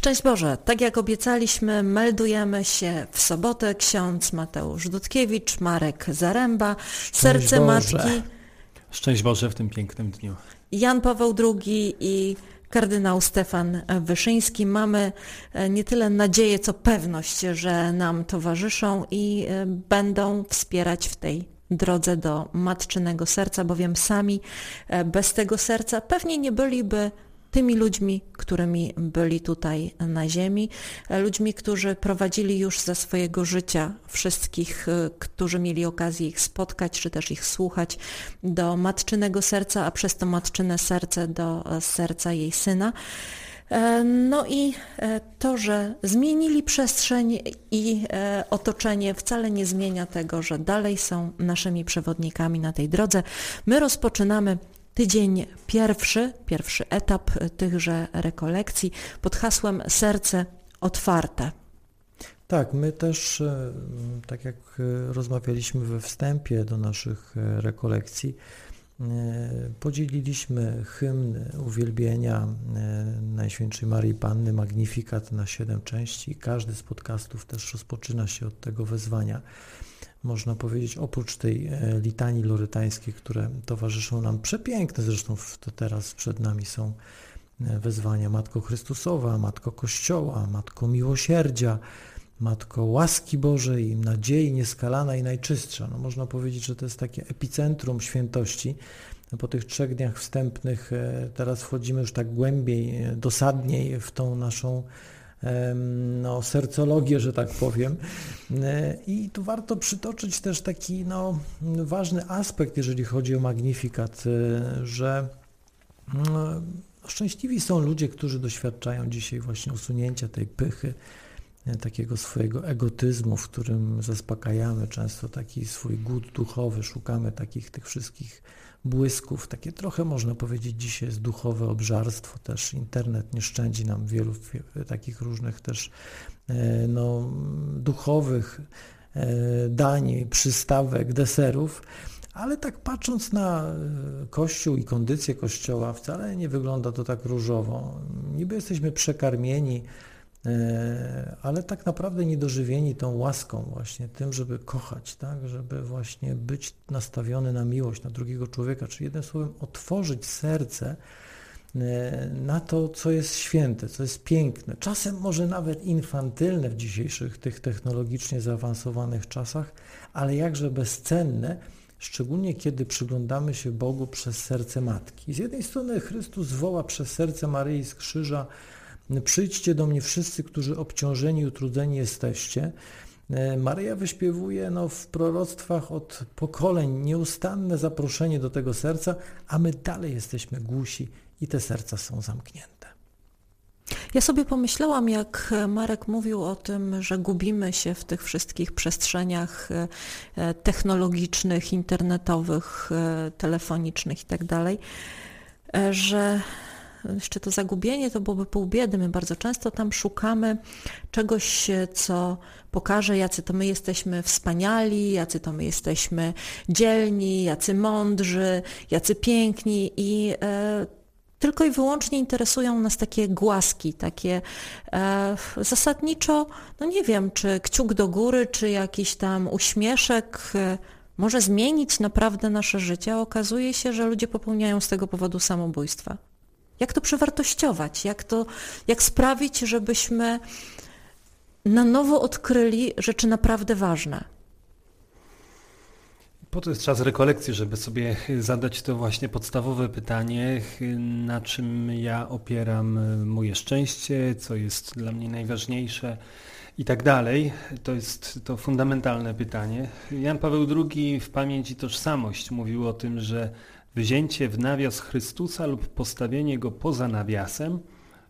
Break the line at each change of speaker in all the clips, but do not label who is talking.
Szczęść Boże, tak jak obiecaliśmy, meldujemy się w sobotę ksiądz Mateusz Dudkiewicz, Marek Zaręba, Serce
Boże.
Matki,
Szczęść Boże w tym pięknym dniu.
Jan Paweł II i kardynał Stefan Wyszyński. Mamy e, nie tyle nadzieję, co pewność, że nam towarzyszą i e, będą wspierać w tej drodze do matczynego serca, bowiem sami e, bez tego serca pewnie nie byliby tymi ludźmi, którymi byli tutaj na ziemi, ludźmi, którzy prowadzili już ze swojego życia wszystkich, e, którzy mieli okazję ich spotkać, czy też ich słuchać, do matczynego serca, a przez to matczyne serce do e, serca jej syna. E, No i e, to, że zmienili przestrzeń i otoczenie wcale nie zmienia tego, że dalej są naszymi przewodnikami na tej drodze. My rozpoczynamy tydzień pierwszy, pierwszy etap tychże rekolekcji pod hasłem Serce otwarte.
Tak, my też, e, tak jak e, rozmawialiśmy we wstępie do naszych e, rekolekcji, podzieliliśmy hymn uwielbienia Najświętszej Marii Panny Magnifikat na siedem części. Każdy z podcastów też rozpoczyna się od tego wezwania. Można powiedzieć, oprócz tej e, litanii lorytańskiej, które towarzyszą nam, przepiękne zresztą to teraz przed nami są e, wezwania Matko Chrystusowa, Matko Kościoła, Matko Miłosierdzia, Matko łaski Bożej, nadziei nieskalana i najczystsza. No można powiedzieć, że to jest takie epicentrum świętości. Po tych trzech dniach wstępnych e, teraz wchodzimy już tak głębiej, dosadniej w tą naszą no, sercologię, że tak powiem. E, I tu warto przytoczyć też taki no, ważny aspekt, jeżeli chodzi o Magnifikat, e, że no, szczęśliwi są ludzie, którzy doświadczają dzisiaj właśnie usunięcia tej pychy, e, takiego swojego egotyzmu, w którym zaspokajamy często taki swój głód duchowy, szukamy takich tych wszystkich błysków. Takie trochę można powiedzieć dzisiaj jest duchowe obżarstwo też. Internet nie szczędzi nam wielu wi- takich różnych też e, no, duchowych e, dań, przystawek, deserów. Ale tak patrząc na e, Kościół i kondycję Kościoła, wcale nie wygląda to tak różowo. Niby jesteśmy przekarmieni, ale tak naprawdę niedożywieni tą łaską właśnie, tym, żeby kochać, tak? żeby właśnie być nastawiony na miłość, na drugiego człowieka, czyli jednym słowem otworzyć serce e, na to, co jest święte, co jest piękne, czasem może nawet infantylne w dzisiejszych tych technologicznie zaawansowanych czasach, ale jakże bezcenne, szczególnie kiedy przyglądamy się Bogu przez serce Matki. Z jednej strony Chrystus woła przez serce Maryi z krzyża Przyjdźcie do mnie wszyscy, którzy obciążeni i utrudzeni jesteście. E, Maryja wyśpiewuje no, w proroctwach od pokoleń nieustanne zaproszenie do tego serca, a my dalej jesteśmy głusi i te serca są zamknięte.
Ja sobie pomyślałam, jak Marek mówił o tym, że gubimy się w tych wszystkich przestrzeniach e, e, technologicznych, internetowych, telefonicznych itd., e, że jeszcze to zagubienie to byłoby pół biedy. My bardzo często tam szukamy czegoś, co pokaże, jacy to my jesteśmy wspaniali, jacy to my jesteśmy dzielni, jacy mądrzy, jacy piękni i e, tylko i wyłącznie interesują nas takie głaski, takie e, zasadniczo, no nie wiem, czy kciuk do góry, czy jakiś tam uśmieszek e, może zmienić naprawdę nasze życie. a Okazuje się, że ludzie popełniają z tego powodu samobójstwa. Jak to przewartościować? Jak, to, jak sprawić, żebyśmy na nowo odkryli rzeczy naprawdę ważne?
Po to jest czas rekolekcji, żeby sobie zadać to właśnie podstawowe pytanie, na czym ja opieram moje szczęście, co jest dla mnie najważniejsze i tak dalej. To jest to fundamentalne pytanie. Jan Paweł II w Pamięć i Tożsamość mówił o tym, że wzięcie w nawias Chrystusa lub postawienie go poza nawiasem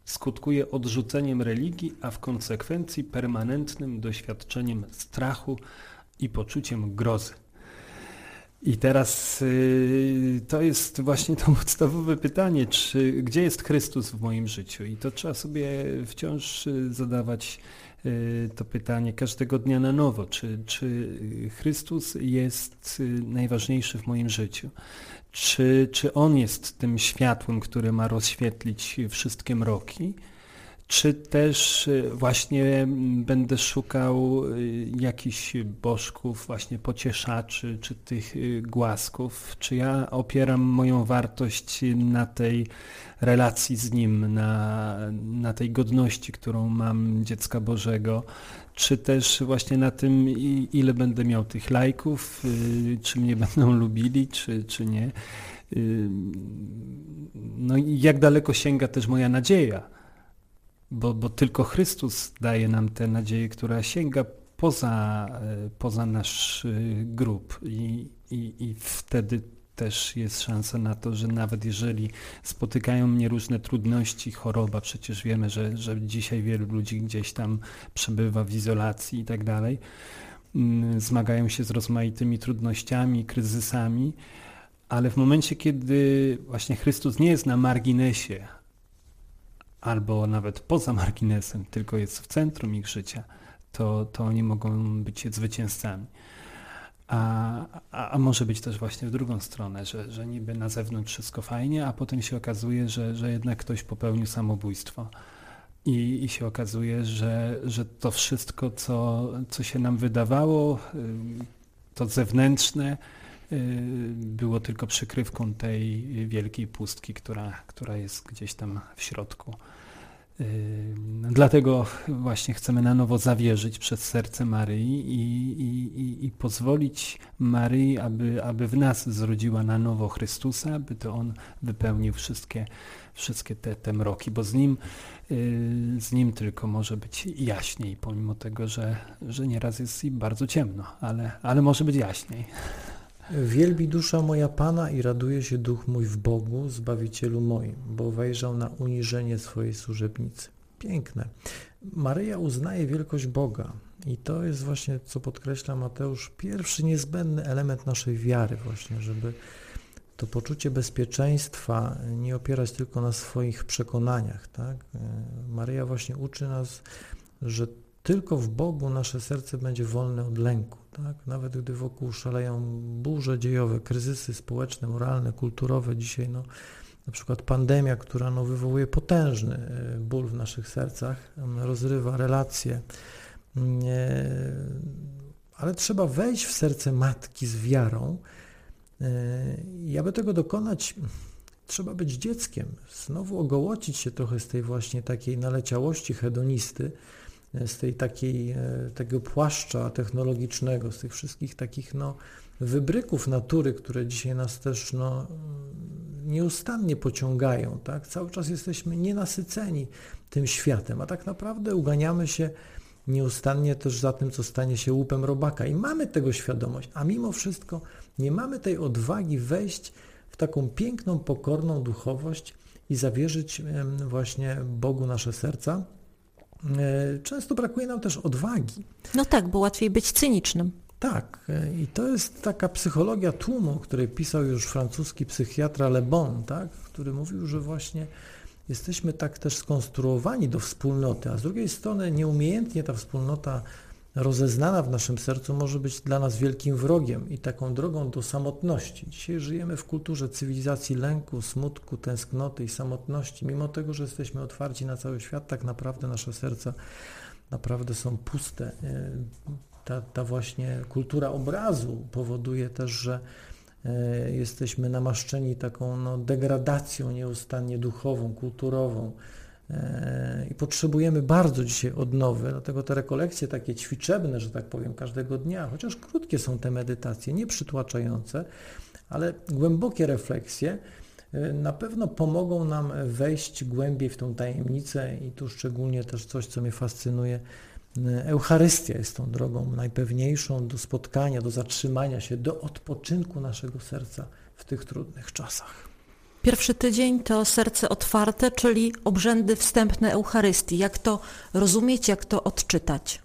skutkuje odrzuceniem religii, a w konsekwencji permanentnym doświadczeniem strachu i poczuciem grozy. I teraz y, to jest właśnie to podstawowe pytanie, czy, gdzie jest Chrystus w moim życiu? I to trzeba sobie wciąż y, zadawać to pytanie każdego dnia na nowo, czy, czy Chrystus jest y, najważniejszy w moim życiu? Czy, czy On jest tym światłem, które ma rozświetlić wszystkie mroki? Czy też y, właśnie będę szukał y, jakichś bożków, właśnie pocieszaczy, czy tych y, głasków? Czy ja opieram moją wartość na tej relacji z Nim, na, na tej godności, którą mam dziecka Bożego? Czy też właśnie na tym, ile będę miał tych lajków, czy mnie będą lubili, czy, czy nie? No i jak daleko sięga też moja nadzieja? Bo, bo tylko Chrystus daje nam tę nadzieję, która sięga poza, e, poza nasz e, grób. I, i, i wtedy też jest szansa na to, że nawet jeżeli spotykają mnie różne trudności, choroba, przecież wiemy, że, że dzisiaj wielu ludzi gdzieś tam przebywa w izolacji i tak dalej, mm, zmagają się z rozmaitymi trudnościami, kryzysami, ale w momencie, kiedy właśnie Chrystus nie jest na marginesie, albo nawet poza marginesem, tylko jest w centrum ich życia, to, to oni mogą być zwycięzcami. A, a, a, może być też właśnie w drugą stronę, że, że niby na zewnątrz wszystko fajnie, a potem się okazuje, że, że jednak ktoś popełnił samobójstwo. I, i się okazuje, że, że to wszystko, co, co się nam wydawało, to zewnętrzne, było tylko przykrywką tej wielkiej pustki, która, która jest gdzieś tam w środku. Dlatego właśnie chcemy na nowo zawierzyć przez serce Maryi i, i, i, pozwolić Maryi, aby, aby w nas zrodziła na nowo Chrystusa, aby to On wypełnił wszystkie, wszystkie te, te mroki, bo z Nim, y, z Nim tylko może być jaśniej, pomimo tego, że, że nieraz jest i bardzo ciemno, ale, ale może być jaśniej.
Wielbi dusza moja Pana i raduje się duch mój w Bogu, Zbawicielu moim, bo wejrzał na uniżenie swojej służebnicy. Piękne. Maryja uznaje wielkość Boga i to jest właśnie, co podkreśla Mateusz, pierwszy niezbędny element naszej wiary właśnie, żeby to poczucie bezpieczeństwa nie opierać tylko na swoich przekonaniach. Tak? Maryja właśnie uczy nas, że tylko w Bogu nasze serce będzie wolne od lęku. Tak? Nawet gdy wokół szaleją burze dziejowe, kryzysy społeczne, moralne, kulturowe, dzisiaj no, na przykład pandemia, która no, wywołuje potężny e, ból w naszych sercach, rozrywa relacje, ale trzeba wejść w serce matki z wiarą e, i aby tego dokonać, trzeba być dzieckiem, znowu ogołocić się trochę z tej właśnie takiej naleciałości hedonisty, z tej takiej, e, takiego płaszcza technologicznego, z tych wszystkich takich no, wybryków natury, które dzisiaj nas też no, nieustannie pociągają. Tak? Cały czas jesteśmy nienasyceni tym światem, a tak naprawdę uganiamy się nieustannie też za tym, co stanie się łupem robaka. I mamy tego świadomość, a mimo wszystko nie mamy tej odwagi wejść w taką piękną, pokorną duchowość i zawierzyć właśnie Bogu nasze serca, często brakuje nam też odwagi.
No tak, bo łatwiej być cynicznym.
Tak, e, i to jest taka psychologia tłumu, o której pisał już francuski psychiatra Le Bon, tak, który mówił, że właśnie jesteśmy tak też skonstruowani do wspólnoty, a z drugiej strony nieumiejętnie ta wspólnota rozeznana w naszym sercu może być dla nas wielkim wrogiem i taką drogą do samotności. Dzisiaj żyjemy w kulturze cywilizacji lęku, smutku, tęsknoty i samotności. Mimo tego, że jesteśmy otwarci na cały świat, tak naprawdę nasze serca naprawdę są puste. E, ta, ta właśnie kultura obrazu powoduje też, że e, jesteśmy namaszczeni taką no, degradacją nieustannie duchową, kulturową, i potrzebujemy bardzo dzisiaj odnowy, dlatego te rekolekcje takie ćwiczebne, że tak powiem, każdego dnia, chociaż krótkie są te medytacje, nie przytłaczające, ale głębokie refleksje e, na pewno pomogą nam wejść głębiej w tą tajemnicę i tu szczególnie też coś, co mnie fascynuje, e, Eucharystia jest tą drogą najpewniejszą do spotkania, do zatrzymania się, do odpoczynku naszego serca w tych trudnych czasach.
Pierwszy tydzień to serce otwarte, czyli obrzędy wstępne Eucharystii. Jak to rozumieć, jak to odczytać?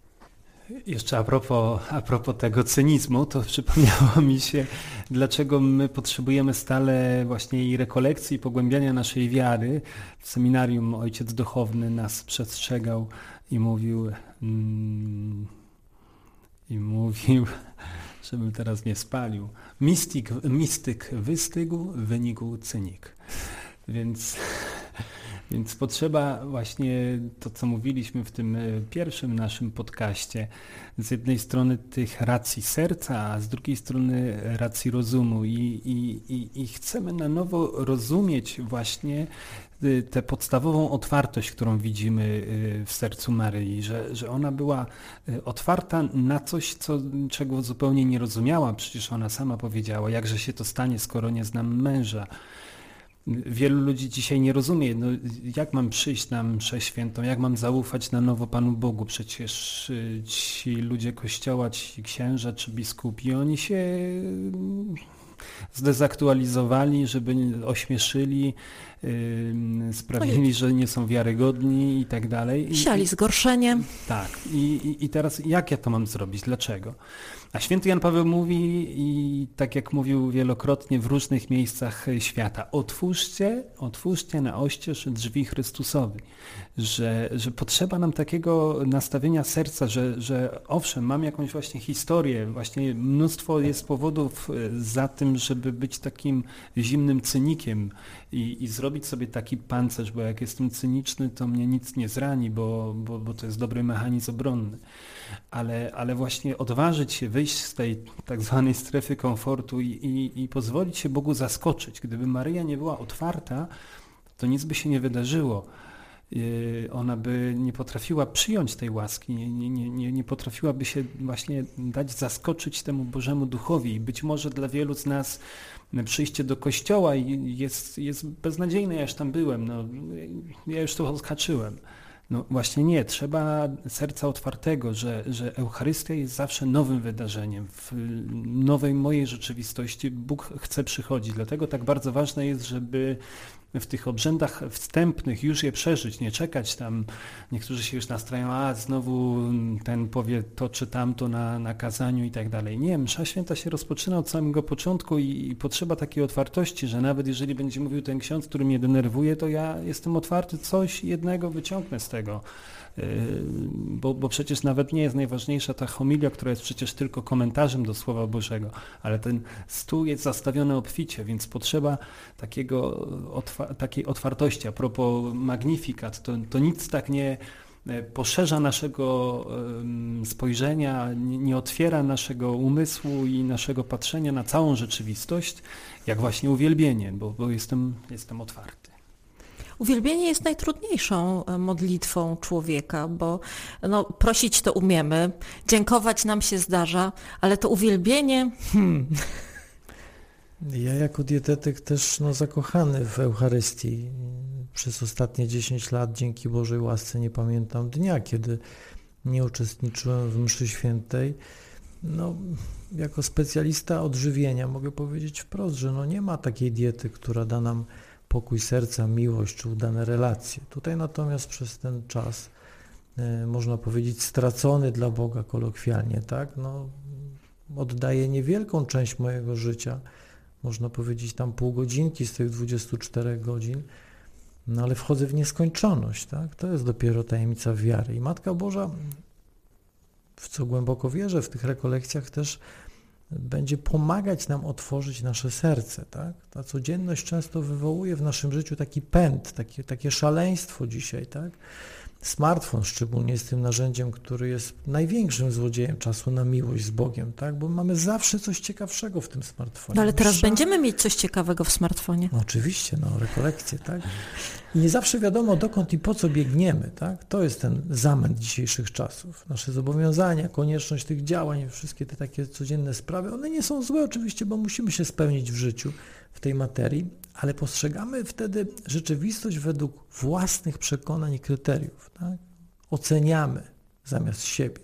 Jeszcze a propos, a propos tego cynizmu, to przypomniało mi się, dlaczego my potrzebujemy stale właśnie i rekolekcji, i pogłębiania naszej wiary. W seminarium ojciec duchowny nas przestrzegał i mówił, mm, i mówił, żebym teraz nie spalił. Mistyk, mistyk wystygł, wynikł cynik. Więc Więc potrzeba właśnie to, co mówiliśmy w tym e, pierwszym naszym podcaście, z jednej strony tych racji serca, a z drugiej strony racji rozumu i, i, i, i chcemy na nowo rozumieć właśnie tę podstawową otwartość, którą widzimy y, w sercu Maryi, że, że ona była y, otwarta na coś, co, czego zupełnie nie rozumiała. Przecież ona sama powiedziała, jakże się to stanie, skoro nie znam męża. Wielu ludzi dzisiaj nie rozumie, no, jak mam przyjść na mszę świętą, jak mam zaufać na nowo Panu Bogu. Przecież ci ludzie kościoła, ci księża czy biskupi, oni się zdezaktualizowali, żeby ośmieszyli, sprawili, że nie są wiarygodni i tak dalej.
Siali zgorszenie.
Tak. I, i, I teraz jak ja to mam zrobić? Dlaczego? A święty Jan Paweł mówi i tak jak mówił wielokrotnie w różnych miejscach świata, otwórzcie, otwórzcie na oścież drzwi Chrystusowi, że, że potrzeba nam takiego nastawienia serca, że, że owszem, mam jakąś właśnie historię, właśnie mnóstwo jest powodów za tym, żeby być takim zimnym cynikiem i, i zrobić sobie taki pancerz, bo jak jestem cyniczny, to mnie nic nie zrani, bo, bo, bo to jest dobry mechanizm obronny ale, ale właśnie odważyć się wyjść z tej tak zwanej strefy komfortu i, i, i pozwolić się Bogu zaskoczyć. Gdyby Maryja nie była otwarta, to nic by się nie wydarzyło ona by nie potrafiła przyjąć tej łaski, nie, nie, nie, nie potrafiłaby się właśnie dać zaskoczyć temu Bożemu Duchowi. I być może dla wielu z nas przyjście do kościoła jest, jest beznadziejne, ja już tam byłem, no, ja już to odhaczyłem. No właśnie nie, trzeba serca otwartego, że, że Eucharystia jest zawsze nowym wydarzeniem. W nowej mojej rzeczywistości Bóg chce przychodzić. Dlatego tak bardzo ważne jest, żeby w tych obrzędach wstępnych już je przeżyć, nie czekać tam. Niektórzy się już nastrają, a znowu ten powie to czy tamto na, na kazaniu i tak dalej. Nie, msza święta się rozpoczyna od samego początku i, i potrzeba takiej otwartości, że nawet jeżeli będzie mówił ten ksiądz, który mnie denerwuje, to ja jestem otwarty, coś jednego wyciągnę z tego. Bo, bo przecież nawet nie jest najważniejsza ta homilia, która jest przecież tylko komentarzem do Słowa Bożego, ale ten stół jest zastawiony obficie, więc potrzeba takiego, takiej otwartości. A propos magnifikat, to, to nic tak nie e, poszerza naszego spojrzenia, nie otwiera naszego umysłu i naszego patrzenia na całą rzeczywistość, jak właśnie uwielbienie, bo, bo jestem, jestem otwarty.
Uwielbienie jest najtrudniejszą e, modlitwą człowieka, bo no, prosić to umiemy, dziękować nam się zdarza, ale to uwielbienie... Hmm.
Ja jako dietetyk też no, zakochany w Eucharystii. Przez ostatnie 10 lat dzięki Bożej łasce nie pamiętam dnia, kiedy nie uczestniczyłem w mszy świętej. No, jako specjalista odżywienia mogę powiedzieć wprost, że no nie ma takiej diety, która da nam pokój serca, miłość czy udane relacje. Tutaj natomiast przez ten czas, e, można powiedzieć, stracony dla Boga kolokwialnie, tak, no, oddaję niewielką część mojego życia, można powiedzieć tam pół godzinki z tych 24 godzin, no ale wchodzę w nieskończoność, tak? To jest dopiero tajemnica wiary. I Matka Boża, w co głęboko wierzę, w tych rekolekcjach też będzie pomagać nam otworzyć nasze serce. Tak? Ta codzienność często wywołuje w naszym życiu taki pęd, takie, takie szaleństwo dzisiaj. Tak? Smartfon szczególnie jest tym narzędziem, który jest największym złodziejem czasu na miłość z Bogiem, tak? bo mamy zawsze coś ciekawszego w tym smartfonie.
No ale teraz będziemy mieć coś ciekawego w smartfonie.
No, oczywiście, no, rekolekcje, tak? I nie zawsze wiadomo dokąd i po co biegniemy, tak? To jest ten zamęt dzisiejszych czasów. Nasze zobowiązania, konieczność tych działań, wszystkie te takie codzienne sprawy, one nie są złe oczywiście, bo musimy się spełnić w życiu, w tej materii, ale postrzegamy wtedy rzeczywistość według własnych przekonań i kryteriów. Tak? Oceniamy zamiast siebie.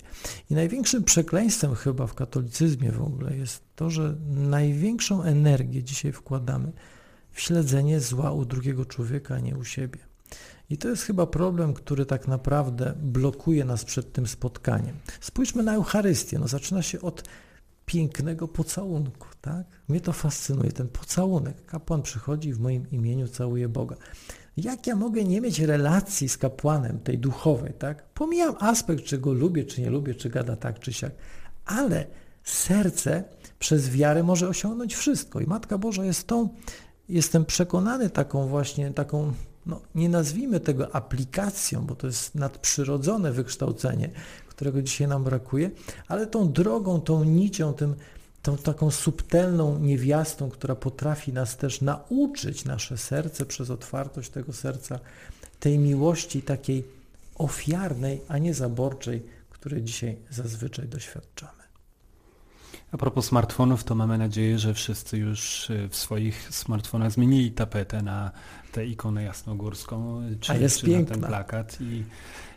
I największym przekleństwem chyba w katolicyzmie w ogóle jest to, że największą energię dzisiaj wkładamy w śledzenie zła u drugiego człowieka, a nie u siebie. I to jest chyba problem, który tak naprawdę blokuje nas przed tym spotkaniem. Spójrzmy na Eucharystię. No, zaczyna się od pięknego pocałunku, tak? Mnie to fascynuje, ten pocałunek. Kapłan przychodzi w moim imieniu całuje Boga. Jak ja mogę nie mieć relacji z kapłanem, tej duchowej, tak? Pomijam aspekt, czy go lubię, czy nie lubię, czy gada tak, czy siak, ale serce przez wiarę może osiągnąć wszystko. I Matka Boża jest tą, jestem przekonany taką właśnie, taką no nie nazwijmy tego aplikacją, bo to jest nadprzyrodzone wykształcenie, którego dzisiaj nam brakuje, ale tą drogą, tą nicią, tym, tą taką subtelną niewiastą, która potrafi nas też nauczyć nasze serce przez otwartość tego serca, tej miłości takiej ofiarnej, a nie zaborczej, której dzisiaj zazwyczaj doświadczamy.
A propos smartfonów, to mamy nadzieję, że wszyscy już y, w swoich smartfonach zmienili tapetę na tę ikonę jasnogórską, czy, czy na ten plakat i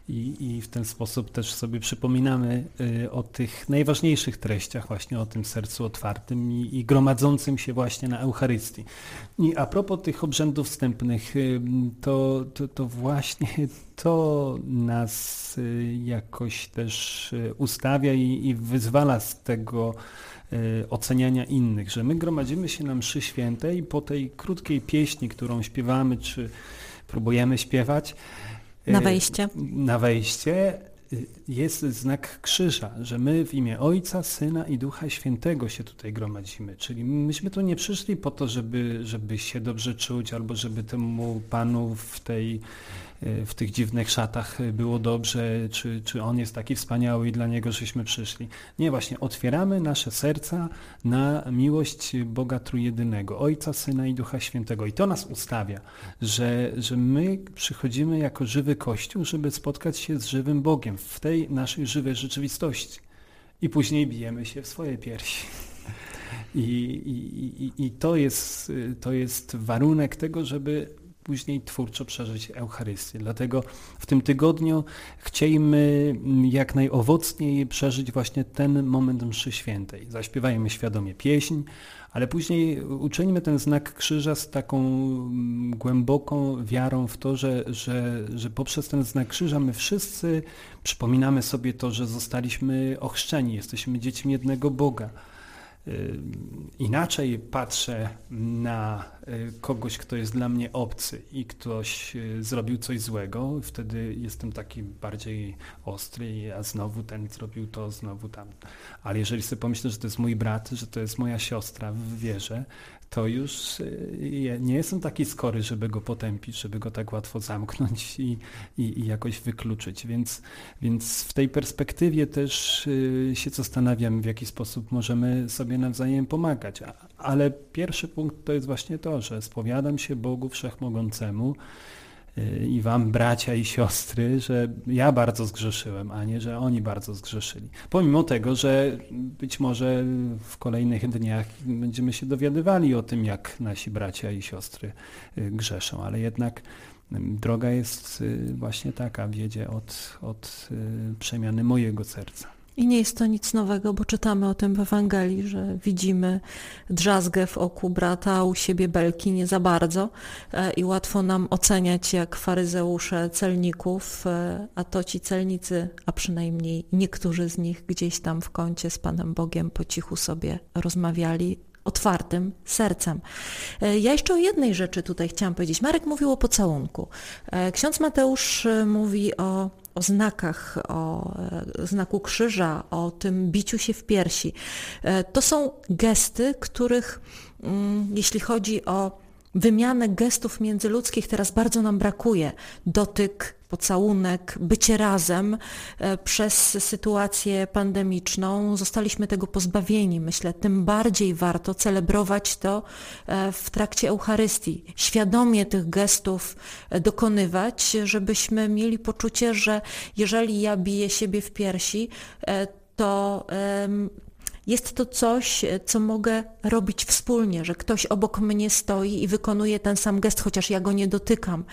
i, i w ten sposób też sobie przypominamy y, o tych najważniejszych treściach, właśnie o tym sercu otwartym i, i gromadzącym się właśnie na Eucharystii. I a propos tych obrzędów wstępnych, y, to, to, to właśnie to nas y, jakoś też ustawia i, i wyzwala z tego oceniania innych, że my gromadzimy się na mszy świętej po tej krótkiej pieśni, którą śpiewamy, czy próbujemy śpiewać,
na y, wejście.
Na wejście y, jest znak krzyża, że my w imię Ojca, Syna i Ducha Świętego się tutaj gromadzimy. Czyli myśmy tu nie przyszli po to, żeby, żeby się dobrze czuć albo żeby temu Panu w tej w tych dziwnych szatach było dobrze, czy, czy on jest taki wspaniały i dla niego żeśmy przyszli. Nie, właśnie otwieramy nasze serca na miłość Boga Trójjedynego, Ojca, Syna i Ducha Świętego. I to nas ustawia, że, że my przychodzimy jako żywy Kościół, żeby spotkać się z żywym Bogiem w tej naszej żywej rzeczywistości. I później bijemy się w swoje piersi. I, i, i, i to, jest, to jest warunek tego, żeby później twórczo przeżyć Eucharystię. Dlatego w tym tygodniu chcielibyśmy jak najowocniej przeżyć właśnie ten moment mszy świętej. Zaśpiewajmy świadomie pieśń, ale później uczynimy ten znak krzyża z taką głęboką wiarą w to, że, że, że poprzez ten znak krzyża my wszyscy przypominamy sobie to, że zostaliśmy ochrzczeni, jesteśmy dziećmi jednego Boga inaczej patrzę na kogoś, kto jest dla mnie obcy i ktoś y, zrobił coś złego, wtedy jestem taki bardziej ostry, a znowu ten zrobił to, znowu tam. Ale jeżeli sobie pomyślę, że to jest mój brat, że to jest moja siostra w wierze, to już y, nie jestem taki skory, żeby go potępić, żeby go tak łatwo zamknąć i, i, i jakoś wykluczyć. Więc, więc w tej perspektywie też y, się zastanawiam, w jaki sposób możemy sobie nawzajem pomagać. Ale pierwszy punkt to jest właśnie to, że spowiadam się Bogu Wszechmogącemu, i wam bracia i siostry, że ja bardzo zgrzeszyłem, a nie, że oni bardzo zgrzeszyli. Pomimo tego, że być może w kolejnych dniach będziemy się dowiadywali o tym, jak nasi bracia i siostry y, grzeszą, ale jednak droga jest y, właśnie taka, wiedzie od, od y, przemiany mojego serca.
I nie jest to nic nowego, bo czytamy o tym w Ewangelii, że widzimy drzazgę w oku brata, u siebie belki nie za bardzo e, i łatwo nam oceniać jak faryzeusze celników, e, a to ci celnicy, a przynajmniej niektórzy z nich gdzieś tam w kącie z Panem Bogiem po cichu sobie rozmawiali, otwartym sercem. E, ja jeszcze o jednej rzeczy tutaj chciałam powiedzieć. Marek mówił o pocałunku. Ksiądz Mateusz mówi o o znakach, o e, znaku krzyża, o tym biciu się w piersi. E, to są gesty, których mm, jeśli chodzi o wymianę gestów międzyludzkich teraz bardzo nam brakuje. Dotyk, pocałunek, bycie razem e, przez sytuację pandemiczną. Zostaliśmy tego pozbawieni. Myślę, tym bardziej warto celebrować to e, w trakcie Eucharystii. Świadomie tych gestów e, dokonywać, żebyśmy mieli poczucie, że jeżeli ja biję siebie w piersi, to jest to coś, co mogę robić wspólnie, że ktoś obok mnie stoi i wykonuje ten sam gest, chociaż ja go nie dotykam.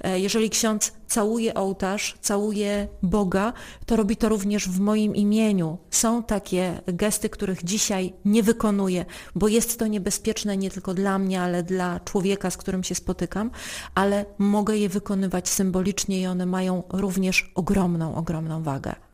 E, jeżeli ksiądz całuje ołtarz, całuje Boga, to robi to również w moim imieniu. Są takie gesty, których dzisiaj nie wykonuję, bo jest to niebezpieczne nie tylko dla mnie, ale dla człowieka, z którym się spotykam, ale mogę je wykonywać symbolicznie i one mają również ogromną, ogromną wagę.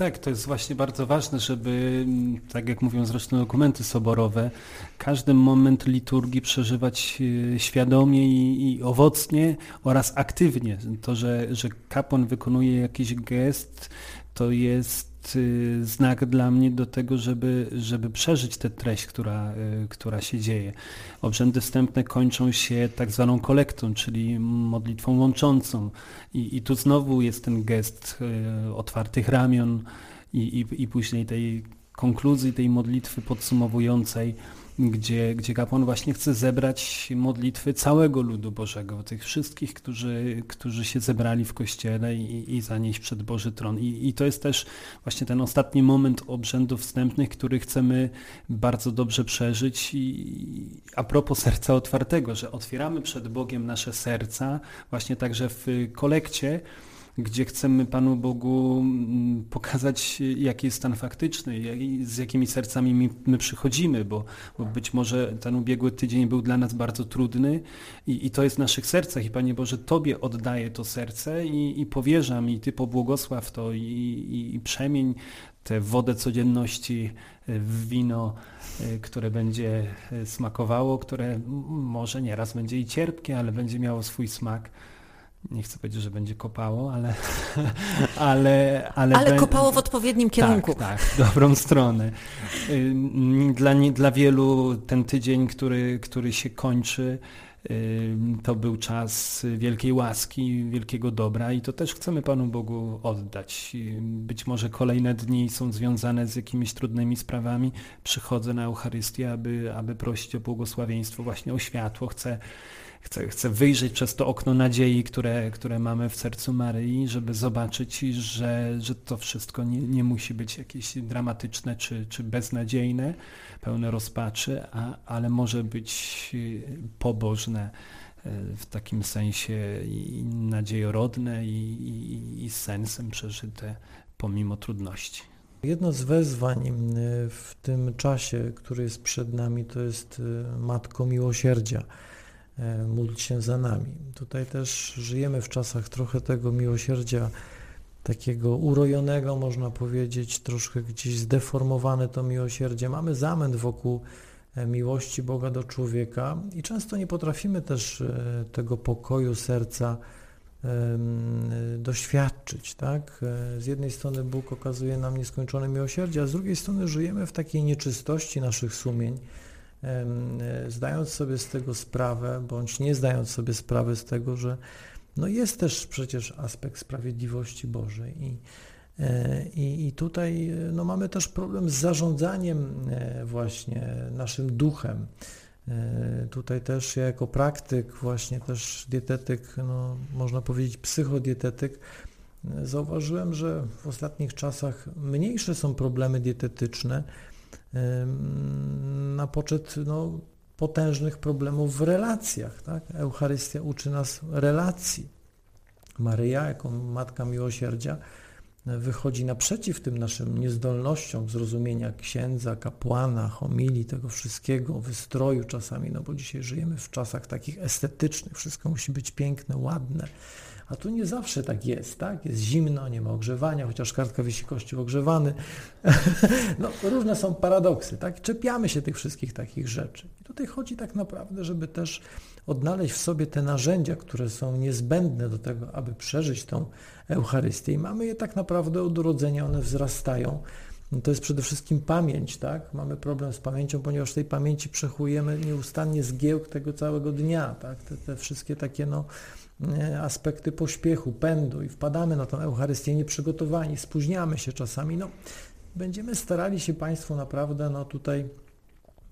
Tak, to jest właśnie bardzo ważne, żeby, tak jak mówią zresztą dokumenty soborowe, każdy moment liturgii przeżywać e, świadomie i, i owocnie oraz aktywnie. To, że, że kapłan wykonuje jakiś gest, to jest y, znak dla mnie do tego, żeby, żeby przeżyć tę treść, która, y, która się dzieje. Obrzędy wstępne kończą się tak zwaną kolektą, czyli modlitwą łączącą. I, i tu znowu jest ten gest y, otwartych ramion i, i, i później tej konkluzji tej modlitwy podsumowującej gdzie, gdzie kapłan właśnie chce zebrać modlitwy całego ludu Bożego, tych wszystkich, którzy, którzy się zebrali w Kościele i, i zanieść przed Boży Tron. I, I to jest też właśnie ten ostatni moment obrzędów wstępnych, który chcemy bardzo dobrze przeżyć. I, a propos serca otwartego, że otwieramy przed Bogiem nasze serca, właśnie także w kolekcie, gdzie chcemy Panu Bogu mm, pokazać, jaki jest stan faktyczny, z jakimi sercami my przychodzimy, bo, bo być może ten ubiegły tydzień był dla nas bardzo trudny i, i to jest w naszych sercach. I Panie Boże, Tobie oddaję to serce i, i powierzam i Ty pobłogosław to i, i, i przemień tę wodę codzienności w wino, e, które będzie e, smakowało, które może nieraz będzie i cierpkie, ale będzie miało swój smak nie chcę powiedzieć, że będzie kopało, ale...
Ale, ale, ale kopało w odpowiednim kierunku.
Tak, tak, dobrą stronę. Dla, dla wielu ten tydzień, który, który się kończy, to był czas wielkiej łaski, wielkiego dobra i to też chcemy Panu Bogu oddać. Być może kolejne dni są związane z jakimiś trudnymi sprawami. Przychodzę na Eucharystię, aby, aby prosić o błogosławieństwo, właśnie o światło. Chcę chcę, chcę wyjrzeć przez to okno nadziei, które, które mamy w sercu Maryi, żeby zobaczyć, że, że to wszystko nie, nie musi być jakieś dramatyczne czy, czy beznadziejne, pełne rozpaczy, a, ale może być pobożne e, w takim sensie i nadziejorodne i, i, i sensem przeżyte pomimo trudności.
Jedno z wezwań e, w tym czasie, który jest przed nami, to jest Matko Miłosierdzia. E, módl się za nami. Tutaj też żyjemy w czasach trochę tego miłosierdzia takiego urojonego, można powiedzieć, troszkę gdzieś zdeformowane to miłosierdzie. Mamy zamęt wokół e, miłości Boga do człowieka i często nie potrafimy też e, tego pokoju serca doświadczyć. Tak? Z jednej strony Bóg okazuje nam nieskończone miłosierdzie, a z drugiej strony żyjemy w takiej nieczystości naszych sumień, zdając sobie z tego sprawę, bądź nie zdając sobie sprawy z tego, że no jest też przecież aspekt sprawiedliwości Bożej i, e, i, i tutaj no mamy też problem z zarządzaniem e, właśnie naszym duchem. E, tutaj też ja jako praktyk, właśnie też dietetyk, no można powiedzieć psychodietetyk, zauważyłem, że w ostatnich czasach mniejsze są problemy dietetyczne, na poczet no, potężnych problemów w relacjach. Tak? Eucharystia uczy nas relacji. Maryja, jako Matka Miłosierdzia, wychodzi naprzeciw tym naszym niezdolnościom zrozumienia księdza, kapłana, homilii, tego wszystkiego, wystroju czasami, no bo dzisiaj żyjemy w czasach takich estetycznych, wszystko musi być piękne, ładne, a tu nie zawsze tak jest, tak? Jest zimno, nie ma ogrzewania, chociaż kartka wisi kościół ogrzewany. no, różne są paradoksy, tak? Czepiamy się tych wszystkich takich rzeczy. I tutaj chodzi tak naprawdę, żeby też odnaleźć w sobie te narzędzia, które są niezbędne do tego, aby przeżyć tą Eucharystię. I mamy je tak naprawdę od urodzenia, one wzrastają. No to jest przede wszystkim pamięć, tak? Mamy problem z pamięcią, ponieważ tej pamięci przechujemy nieustannie zgiełk tego całego dnia, tak? Te, te wszystkie takie, no, aspekty pośpiechu, pędu i wpadamy na tą Eucharystię nieprzygotowani, spóźniamy się czasami. No, będziemy starali się Państwo naprawdę no, tutaj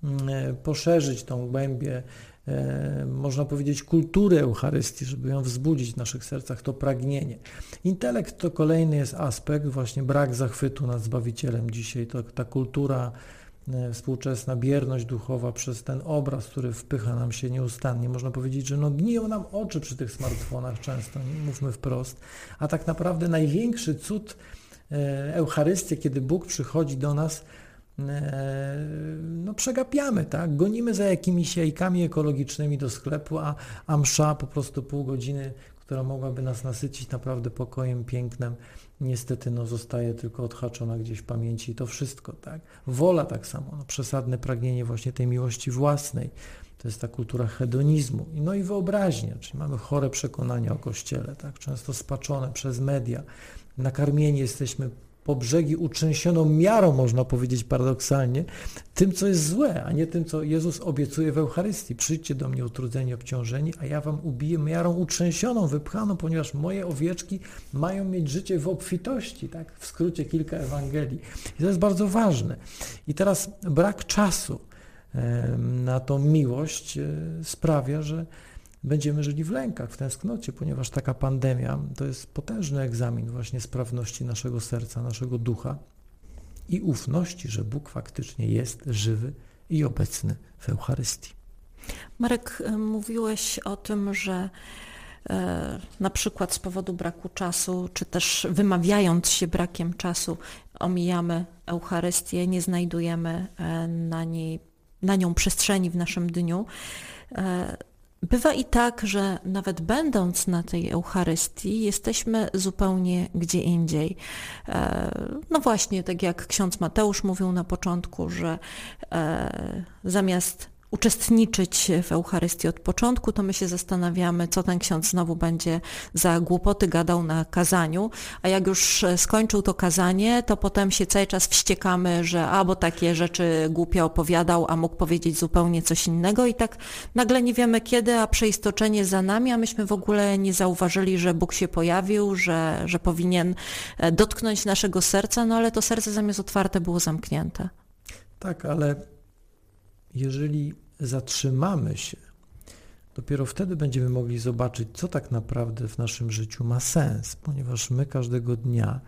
mm, e, poszerzyć tą głębię, e, można powiedzieć, kultury Eucharystii, żeby ją wzbudzić w naszych sercach, to pragnienie. Intelekt to kolejny jest aspekt, właśnie brak zachwytu nad Zbawicielem dzisiaj, to, ta kultura E, współczesna bierność duchowa przez ten obraz, który wpycha nam się nieustannie. Można powiedzieć, że no gniją nam oczy przy tych smartfonach często, mówmy wprost. A tak naprawdę największy cud e, Eucharystii, kiedy Bóg przychodzi do nas, e, no przegapiamy, tak? Gonimy za jakimiś jajkami ekologicznymi do sklepu, a, a msza po prostu pół godziny, która mogłaby nas nasycić naprawdę pokojem, pięknem, niestety no, zostaje tylko odhaczona gdzieś w pamięci to wszystko. Tak? Wola tak samo, no, przesadne pragnienie właśnie tej miłości własnej, to jest ta kultura hedonizmu. No i wyobraźnia, czyli mamy chore przekonania o Kościele, tak? często spaczone przez media. Nakarmieni jesteśmy po brzegi utrzęsioną miarą, można powiedzieć paradoksalnie, tym, co jest złe, a nie tym, co Jezus obiecuje w Eucharystii. Przyjdźcie do mnie utrudzeni, obciążeni, a ja wam ubiję miarą utrzęsioną, wypchaną, ponieważ moje owieczki mają mieć życie w obfitości, tak? W skrócie kilka Ewangelii. I to jest bardzo ważne. I teraz brak czasu na tą miłość e, sprawia, że będziemy żyli w lękach, w tęsknocie, ponieważ taka pandemia to jest potężny egzamin właśnie sprawności naszego serca, naszego ducha i ufności, że Bóg faktycznie jest żywy i obecny w Eucharystii.
Marek, e, mówiłeś o tym, że e, na przykład z powodu braku czasu, czy też wymawiając się brakiem czasu, omijamy Eucharystię, nie znajdujemy e, na, niej, na nią przestrzeni w naszym dniu. Bywa i tak, że nawet będąc na tej Eucharystii, jesteśmy zupełnie gdzie indziej. E, no właśnie, tak jak ksiądz Mateusz mówił na początku, że e, zamiast uczestniczyć w Eucharystii od początku, to my się zastanawiamy, co ten ksiądz znowu będzie za głupoty gadał na kazaniu, a jak już skończył to kazanie, to potem się cały czas wściekamy, że albo takie rzeczy głupie opowiadał, a mógł powiedzieć zupełnie coś innego. I tak nagle nie wiemy kiedy, a przeistoczenie za nami, a myśmy w ogóle nie zauważyli, że Bóg się pojawił, że, że powinien e, dotknąć naszego serca, no ale to serce zamiast otwarte było zamknięte.
Tak, ale jeżeli zatrzymamy się, dopiero wtedy będziemy mogli zobaczyć, co tak naprawdę w naszym życiu ma sens, ponieważ my każdego dnia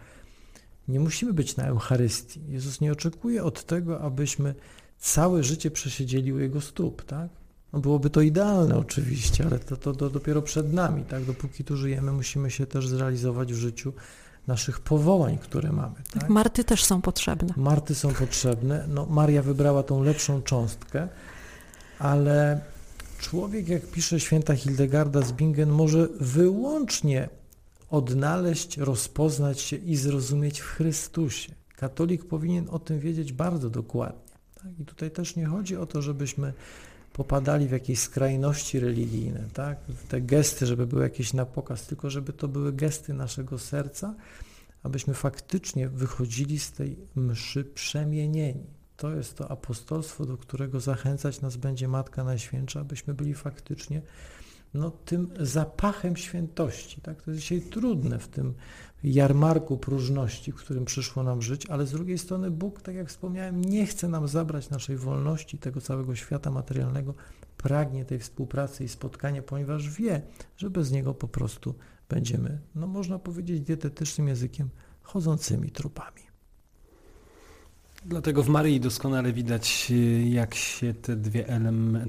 nie musimy być na Eucharystii. Jezus nie oczekuje od tego, abyśmy całe życie przesiedzieli u Jego stóp, tak? No byłoby to idealne oczywiście, ale to, to, to dopiero przed nami, tak? Dopóki tu żyjemy, musimy się też zrealizować w życiu naszych powołań, które mamy. Tak?
Marty też są potrzebne.
Marty są potrzebne. No, Maria wybrała tą lepszą cząstkę, ale człowiek, jak pisze święta Hildegarda z Bingen, może wyłącznie odnaleźć, rozpoznać się i zrozumieć w Chrystusie. Katolik powinien o tym wiedzieć bardzo dokładnie. Tak? I tutaj też nie chodzi o to, żebyśmy popadali w jakieś skrajności religijne, tak? te gesty, żeby były jakieś na pokaz, tylko żeby to były gesty naszego serca, abyśmy faktycznie wychodzili z tej mszy przemienieni. To jest to apostolstwo, do którego zachęcać nas będzie Matka Najświętsza, abyśmy byli faktycznie no, tym zapachem świętości. Tak? To jest dzisiaj trudne w tym jarmarku próżności, w którym przyszło nam żyć, ale z drugiej strony Bóg, tak jak wspomniałem, nie chce nam zabrać naszej wolności, tego całego świata materialnego, pragnie tej współpracy i spotkania, ponieważ wie, że bez Niego po prostu będziemy, no można powiedzieć dietetycznym językiem, chodzącymi trupami.
Dlatego w Maryi doskonale widać, jak się te, dwie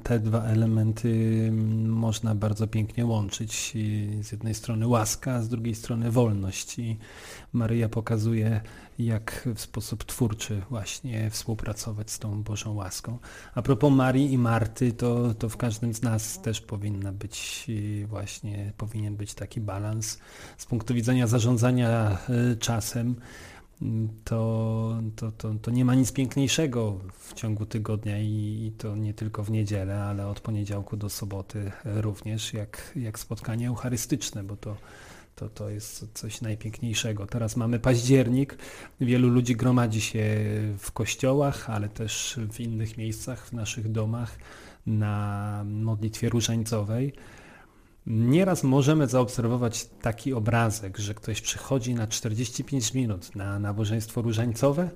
te dwa elementy mm, można bardzo pięknie łączyć. Z jednej strony łaska, a z drugiej strony wolność. I Maryja pokazuje, jak w sposób twórczy właśnie współpracować z tą Bożą łaską. A propos Marii i Marty, to, to w każdym z nas też powinna być właśnie, powinien być taki balans z punktu widzenia zarządzania y, czasem to, to, to, to nie ma nic piękniejszego w ciągu tygodnia i, i, to nie tylko w niedzielę, ale od poniedziałku do soboty również, jak, jak spotkanie eucharystyczne, bo to, to, to jest coś najpiękniejszego. Teraz mamy październik, wielu ludzi gromadzi się w kościołach, ale też w innych miejscach, w naszych domach na modlitwie różańcowej. Nieraz możemy zaobserwować taki obrazek, że ktoś przychodzi na 45 minut na nabożeństwo różańcowe,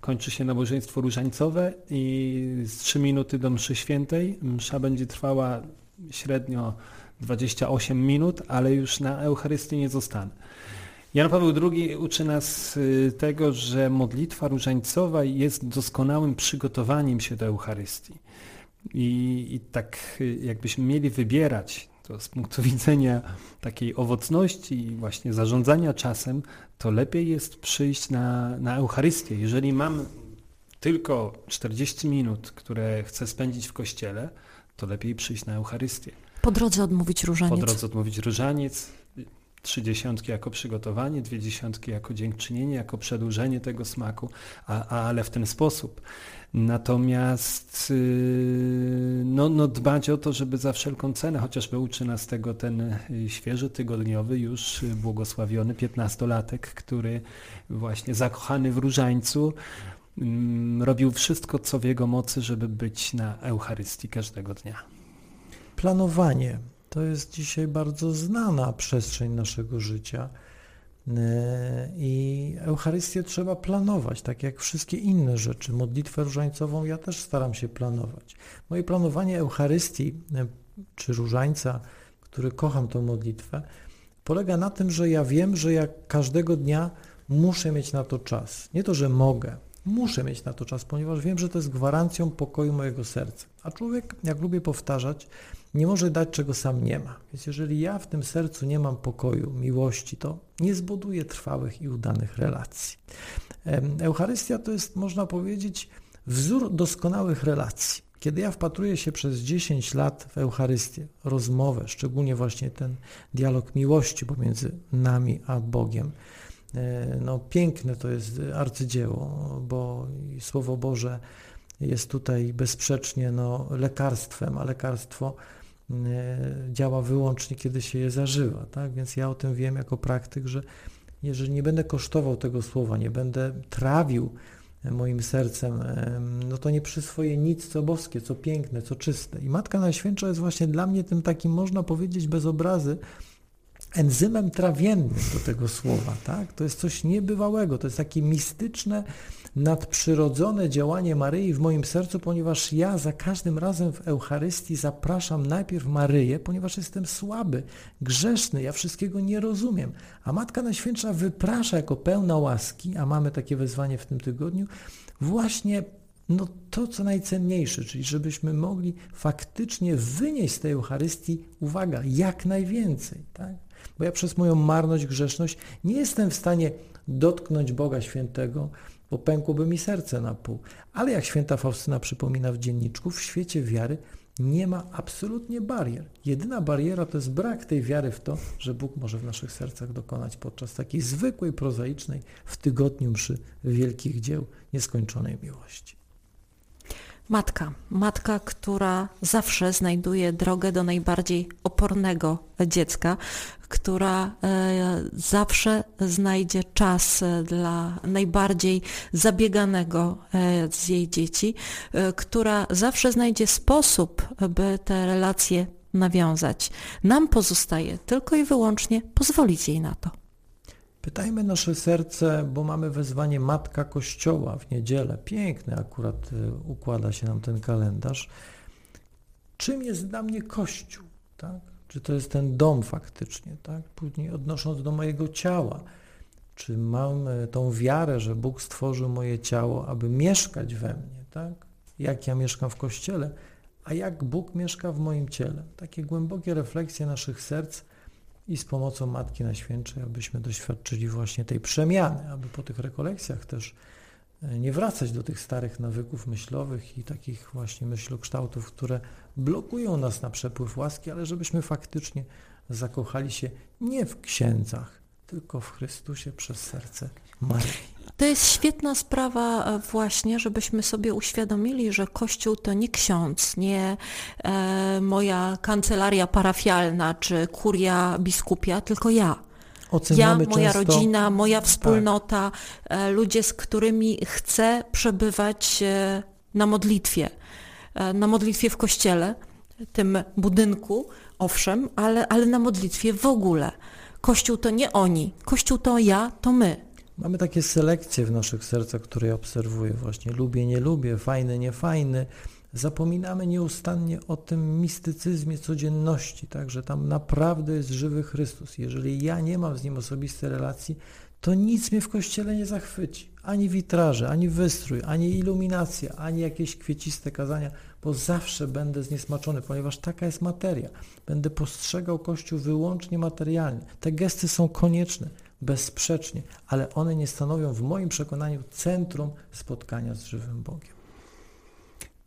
kończy się nabożeństwo różańcowe i z 3 minuty do mszy świętej msza będzie trwała średnio 28 minut, ale już na Eucharystii nie zostanę. Jan Paweł II uczy nas y, tego, że modlitwa różańcowa jest doskonałym przygotowaniem się do Eucharystii. I, i tak y, jakbyśmy mieli wybierać to z punktu widzenia takiej owocności i właśnie zarządzania czasem, to lepiej jest przyjść na, na Eucharystię. Jeżeli mam tylko 40 minut, które chcę spędzić w kościele, to lepiej przyjść na Eucharystię.
Po drodze odmówić różaniec.
Po drodze odmówić różaniec. Trzy dziesiątki jako przygotowanie, dwie dziesiątki jako dziękczynienie, jako przedłużenie tego smaku, a, a, ale w ten sposób. Natomiast yy, no, no dbać o to, żeby za wszelką cenę, chociażby uczy nas tego ten y, świeży, tygodniowy, już błogosławiony piętnastolatek, który właśnie zakochany w różańcu mm, robił wszystko, co w jego mocy, żeby być na Eucharystii każdego dnia.
Planowanie to jest dzisiaj bardzo znana przestrzeń naszego życia. E, I Eucharystię trzeba planować, tak jak wszystkie inne rzeczy. Modlitwę różańcową ja też staram się planować. Moje planowanie Eucharystii e, czy różańca, który kocham tą modlitwę, polega na tym, że ja wiem, że ja każdego dnia muszę mieć na to czas. Nie to, że mogę, muszę mieć na to czas, ponieważ wiem, że to jest gwarancją pokoju mojego serca. A człowiek, jak lubię powtarzać, nie może dać, czego sam nie ma. Więc jeżeli ja w tym sercu nie mam pokoju, miłości, to nie zbuduję trwałych i udanych relacji. Eucharystia to jest, można powiedzieć, wzór doskonałych relacji. Kiedy ja wpatruję się przez 10 lat w Eucharystię, rozmowę, szczególnie właśnie ten dialog miłości pomiędzy nami a Bogiem, e, no piękne to jest arcydzieło, bo Słowo Boże jest tutaj bezsprzecznie no, lekarstwem, a lekarstwo działa wyłącznie, kiedy się je zażywa. Tak? Więc ja o tym wiem jako praktyk, że jeżeli nie będę kosztował tego słowa, nie będę trawił moim sercem, no to nie przyswoję nic, co boskie, co piękne, co czyste. I Matka Najświętsza jest właśnie dla mnie tym takim, można powiedzieć bez obrazy, enzymem trawiennym do tego słowa. Tak? To jest coś niebywałego, to jest takie mistyczne, nadprzyrodzone działanie Maryi w moim sercu, ponieważ ja za każdym razem w Eucharystii zapraszam najpierw Maryję, ponieważ jestem słaby, grzeszny, ja wszystkiego nie rozumiem. A Matka Najświętsza wyprasza jako pełna łaski, a mamy takie wezwanie w tym tygodniu, właśnie no to, co najcenniejsze, czyli żebyśmy mogli faktycznie wynieść z tej Eucharystii, uwaga, jak najwięcej. Tak? Bo ja przez moją marność, grzeszność nie jestem w stanie dotknąć Boga Świętego, bo pękłoby mi serce na pół. Ale jak święta Faustyna przypomina w dzienniczku, w świecie wiary nie ma absolutnie barier. Jedyna bariera to jest brak tej wiary w to, że Bóg może w naszych sercach dokonać podczas takiej zwykłej, prozaicznej, w tygodniu mszy wielkich dzieł nieskończonej miłości.
Matka, matka, która zawsze znajduje drogę do najbardziej opornego dziecka, która e, zawsze znajdzie czas e, dla najbardziej zabieganego e, z jej dzieci, która zawsze znajdzie sposób, by te relacje nawiązać. Nam pozostaje tylko i wyłącznie pozwolić jej na to.
Pytajmy nasze serce, bo mamy wezwanie Matka Kościoła w niedzielę. Piękny akurat układa się nam ten kalendarz. Czym jest dla mnie Kościół? Tak? czy to jest ten dom faktycznie, tak? Później odnosząc do mojego ciała, czy mam e, tą wiarę, że Bóg stworzył moje ciało, aby mieszkać we mnie, tak? Jak ja mieszkam w Kościele, a jak Bóg mieszka w moim ciele. Takie głębokie refleksje naszych serc i z pomocą Matki Najświętszej, abyśmy doświadczyli właśnie tej przemiany, aby po tych rekolekcjach też e, nie wracać do tych starych nawyków myślowych i takich właśnie myślokształtów, które blokują nas na przepływ łaski, ale żebyśmy faktycznie zakochali się nie w księdzach, tylko w Chrystusie przez serce.
To jest świetna sprawa e, właśnie, żebyśmy sobie uświadomili, że Kościół to nie ksiądz, nie e, moja kancelaria parafialna czy kuria biskupia, tylko ja.
Oceniamy
ja, moja
często...
rodzina, moja wspólnota, tak. e, ludzie, z którymi chcę przebywać e, na modlitwie. E, na modlitwie w kościele, tym budynku, owszem, ale, ale na modlitwie w ogóle. Kościół to nie oni, Kościół to ja, to my.
Mamy takie selekcje w naszych sercach, które ja obserwuję właśnie. Lubię, nie lubię, fajny, niefajny. Zapominamy nieustannie o tym mistycyzmie codzienności, tak, że tam naprawdę jest żywy Chrystus. Jeżeli ja nie mam z Nim osobistej relacji, to nic mnie w Kościele nie zachwyci. Ani witraże, ani wystrój, ani iluminacja, ani jakieś kwieciste kazania, bo zawsze będę zniesmaczony, ponieważ taka jest materia. Będę postrzegał Kościół wyłącznie materialnie. Te gesty są konieczne, bezsprzecznie, ale one nie stanowią w moim przekonaniu centrum spotkania z żywym Bogiem.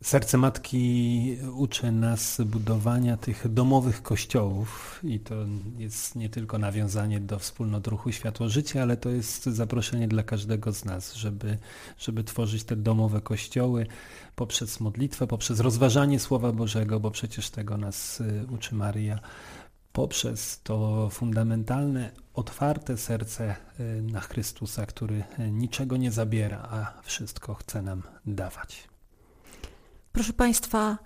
Serce Matki uczy nas budowania tych domowych kościołów i to jest nie tylko nawiązanie do wspólnot ruchu Światło Życie, ale to jest zaproszenie dla każdego z nas, żeby, żeby tworzyć te domowe kościoły poprzez modlitwę, poprzez rozważanie Słowa Bożego, bo przecież tego nas y, uczy Maria, poprzez to fundamentalne, otwarte serce y, na Chrystusa, który niczego nie zabiera, a wszystko chce nam dawać.
Proszę Państwa,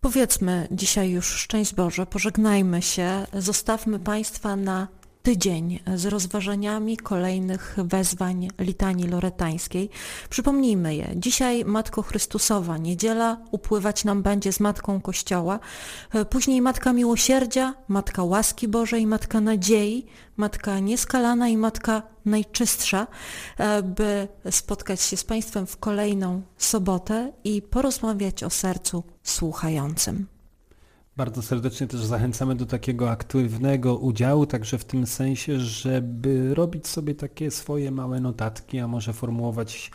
powiedzmy dzisiaj już szczęść Boże, pożegnajmy się, zostawmy Państwa na tydzień z rozważaniami kolejnych wezwań litanii loretańskiej. Przypomnijmy je. Dzisiaj Matko Chrystusowa, niedziela upływać nam będzie z Matką Kościoła, później Matka Miłosierdzia, Matka Łaski Bożej, Matka Nadziei, Matka Nieskalana i Matka Najczystsza, e, by spotkać się z Państwem w kolejną sobotę i porozmawiać o sercu słuchającym.
Bardzo serdecznie też zachęcamy do takiego aktywnego udziału, także w tym sensie, żeby robić sobie takie swoje małe notatki, a może formułować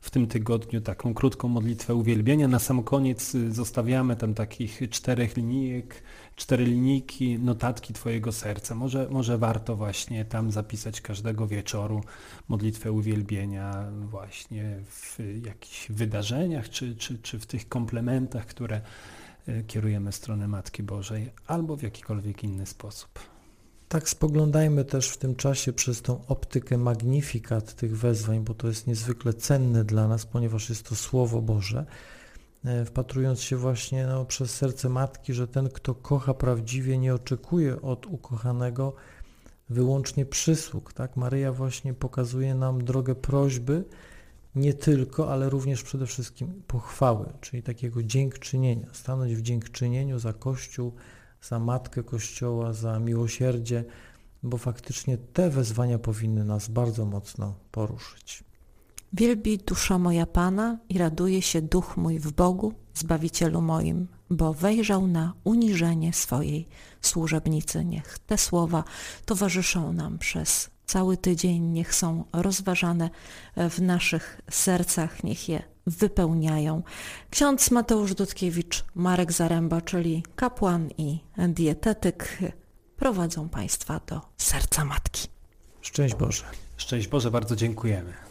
w tym tygodniu taką krótką modlitwę uwielbienia. Na sam koniec y, zostawiamy tam takich czterech linijek, cztery linijki, notatki Twojego serca. Może, może warto właśnie tam zapisać każdego wieczoru modlitwę uwielbienia właśnie w jakichś wydarzeniach, czy, czy, czy w tych komplementach, które kierujemy w stronę Matki Bożej albo w jakikolwiek inny sposób.
Tak spoglądajmy też w tym czasie przez tą optykę magnifikat tych wezwań, bo to jest niezwykle cenne dla nas, ponieważ jest to Słowo Boże, e, wpatrując się właśnie no, przez serce Matki, że ten, kto kocha prawdziwie, nie oczekuje od ukochanego wyłącznie przysług. Tak? Maryja właśnie pokazuje nam drogę prośby, nie tylko, ale również przede wszystkim pochwały, czyli takiego dziękczynienia, stanąć w dziękczynieniu za Kościół, za Matkę Kościoła, za miłosierdzie, bo faktycznie te wezwania powinny nas bardzo mocno poruszyć.
Wielbi dusza moja Pana i raduje się duch mój w Bogu, Zbawicielu moim, bo wejrzał na uniżenie swojej służebnicy. Niech te słowa towarzyszą nam przez cały tydzień, niech są rozważane w naszych sercach, niech je wypełniają. Ksiądz Mateusz Dudkiewicz, Marek Zaręba, czyli kapłan i dietetyk prowadzą Państwa do serca Matki.
Szczęść Boże.
Szczęść Boże, bardzo dziękujemy.